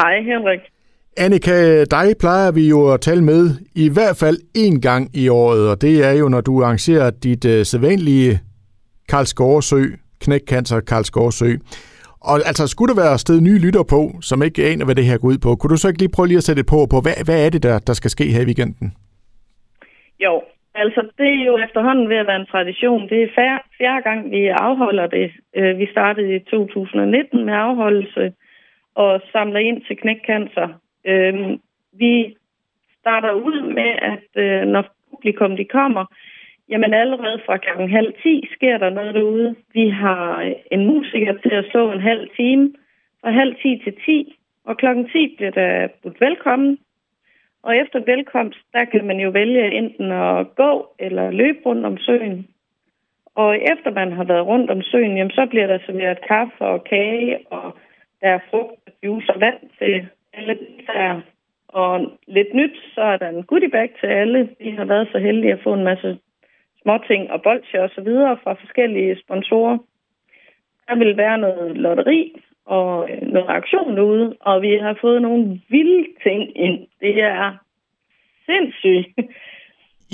Hej Henrik. Annika, dig plejer vi jo at tale med i hvert fald én gang i året, og det er jo, når du arrangerer dit uh, sædvanlige Karl Skåresø, knækcancer Karl Skåresø. Og altså, skulle der være sted nye lytter på, som ikke aner, hvad det her går ud på, kunne du så ikke lige prøve lige at sætte et på, på hvad, hvad er det, der, der skal ske her i weekenden? Jo, altså det er jo efterhånden ved at være en tradition. Det er fjerde, fjerde gang, vi afholder det. Øh, vi startede i 2019 med afholdelse og samler ind til knækcancer. Øh, vi starter ud med, at øh, når publikum de kommer, jamen allerede fra klokken halv 10 sker der noget derude. Vi har øh, en musiker til at stå en halv time fra halv 10 til 10, og klokken 10 bliver der budt velkommen. Og efter velkomst, der kan man jo vælge enten at gå eller løbe rundt om søen. Og efter man har været rundt om søen, jamen, så bliver der serveret kaffe og kage, og er frugt, juice og vand til alle deltagere. Og lidt nyt, så er der en goodie bag til alle. Vi har været så heldige at få en masse småting og bolcher og så videre fra forskellige sponsorer. Der vil være noget lotteri og øh, noget aktion derude, og vi har fået nogle vilde ting ind. Det er sindssygt.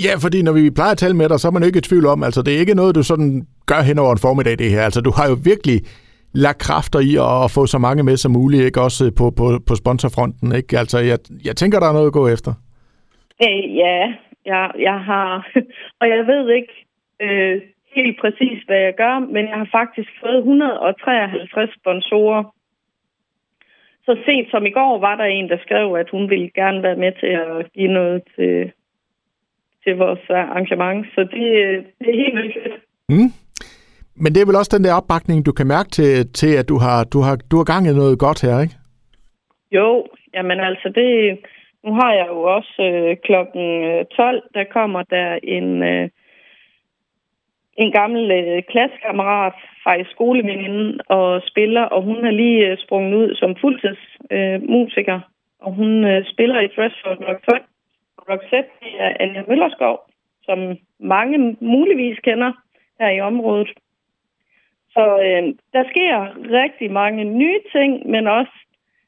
Ja, fordi når vi plejer at tale med dig, så er man jo ikke i tvivl om, altså det er ikke noget, du sådan gør hen over en formiddag, det her. Altså du har jo virkelig lagt kræfter i at få så mange med som muligt, ikke også på, på, på sponsorfronten, ikke? Altså jeg, jeg tænker, der er noget at gå efter. Øh, ja, jeg, jeg har, og jeg ved ikke øh, helt præcis, hvad jeg gør, men jeg har faktisk fået 153 sponsorer. Så set som i går var der en, der skrev, at hun ville gerne være med til at give noget til, til vores arrangement. Så det, det er helt vildt Mm. Men det er vel også den der opbakning, du kan mærke til, til at du har, du har, du har gang i noget godt her, ikke? Jo, jamen altså det... Nu har jeg jo også øh, klokken øh, 12, der kommer der en, øh, en gammel øh, klassekammerat fra i skoleveninde og spiller, og hun er lige øh, sprunget ud som fuldtidsmusiker, øh, og hun øh, spiller i Threshold Roxette. det er Anja Møllerskov, som mange muligvis kender her i området. Så øh, der sker rigtig mange nye ting, men også,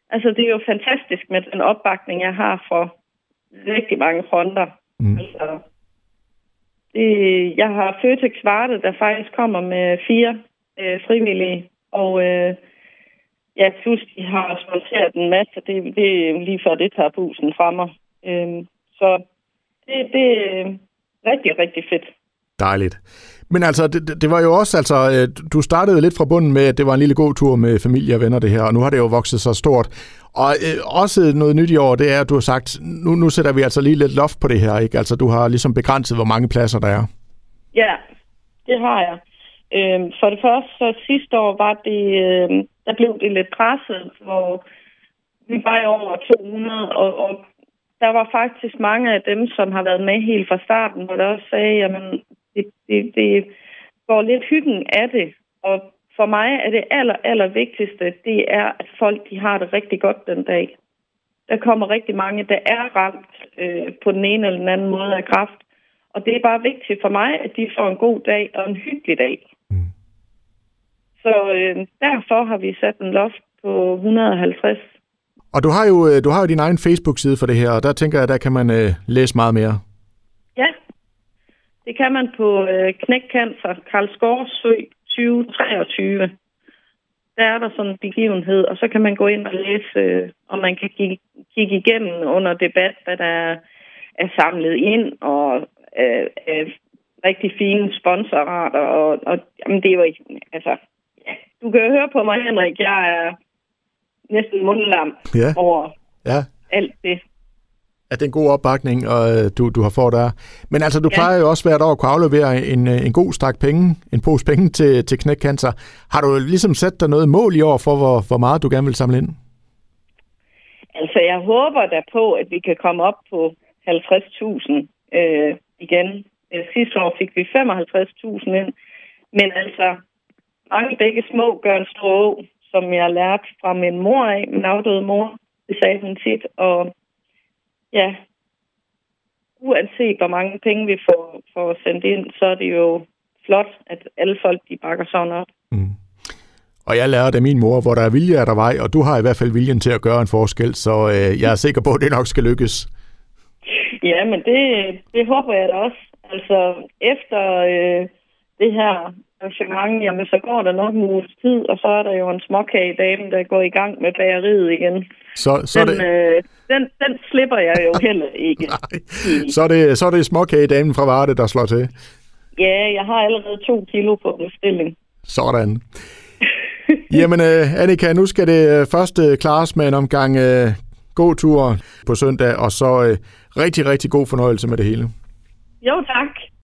altså det er jo fantastisk med den opbakning, jeg har for rigtig mange fronter. Mm. Altså, det, jeg har Føtex Svarte, der faktisk kommer med fire øh, frivillige, og øh, ja, plus de har sponsoreret en masse, det, det er lige før det tager busen fra mig. Øh, så det, det er rigtig, rigtig fedt. Dejligt. Men altså, det, det var jo også, altså, øh, du startede lidt fra bunden med, at det var en lille god tur med familie og venner det her, og nu har det jo vokset så stort. Og øh, også noget nyt i år, det er, at du har sagt, nu, nu sætter vi altså lige lidt loft på det her, ikke? Altså, du har ligesom begrænset, hvor mange pladser der er. Ja, det har jeg. Øh, for det første, så sidste år var det, øh, der blev det lidt presset, hvor vi var over 200, og, og der var faktisk mange af dem, som har været med helt fra starten, hvor der også sagde, jamen, det, det, går lidt hyggen af det. Og for mig er det aller, aller vigtigste, det er, at folk de har det rigtig godt den dag. Der kommer rigtig mange, der er ramt øh, på den ene eller den anden måde af kraft. Og det er bare vigtigt for mig, at de får en god dag og en hyggelig dag. Mm. Så øh, derfor har vi sat en loft på 150. Og du har jo, øh, du har jo din egen Facebook-side for det her, og der tænker jeg, der kan man øh, læse meget mere. Det kan man på øh, Knækcancer, Karl Skorsø 2023. Der er der sådan en begivenhed, og så kan man gå ind og læse, øh, og man kan kigge, kigge igennem under debat, hvad der er, er samlet ind, og øh, øh, rigtig fine sponsorater, og, og jamen, det er jo ikke, altså, ja, du kan jo høre på mig, Henrik, jeg er næsten mundlam ja. over ja. alt det at det er en god opbakning, og øh, du, du har fået der. Men altså, du ja. plejer jo også hvert år at kunne aflevere en, øh, en god stak penge, en pose penge til, til knækcancer. Har du ligesom sat dig noget mål i år for, hvor, hvor meget du gerne vil samle ind? Altså, jeg håber da på, at vi kan komme op på 50.000 øh, igen. Øh, sidste år fik vi 55.000 ind. Men altså, mange begge små gør en stor som jeg har lært fra min mor af, min afdøde mor. Det sagde hun tit, og ja, uanset hvor mange penge vi får, får sendt ind, så er det jo flot, at alle folk de bakker sådan op. Mm. Og jeg lærte af min mor, hvor der er vilje, er der vej, og du har i hvert fald viljen til at gøre en forskel, så øh, jeg er sikker på, at det nok skal lykkes. Ja, men det, det håber jeg da også. Altså, efter øh, det her arrangement, jamen så går der nok en uges tid, og så er der jo en småkagedame, der går i gang med bageriet igen. Så, så den, det... øh, den, den slipper jeg jo heller ikke. Nej, så er det, så er det småkagedamen fra Varde, der slår til. Ja, jeg har allerede to kilo på bestilling. Sådan. Jamen, uh, Annika, nu skal det uh, først uh, klares med en omgang uh, gåtur på søndag, og så uh, rigtig, rigtig god fornøjelse med det hele. Jo, tak.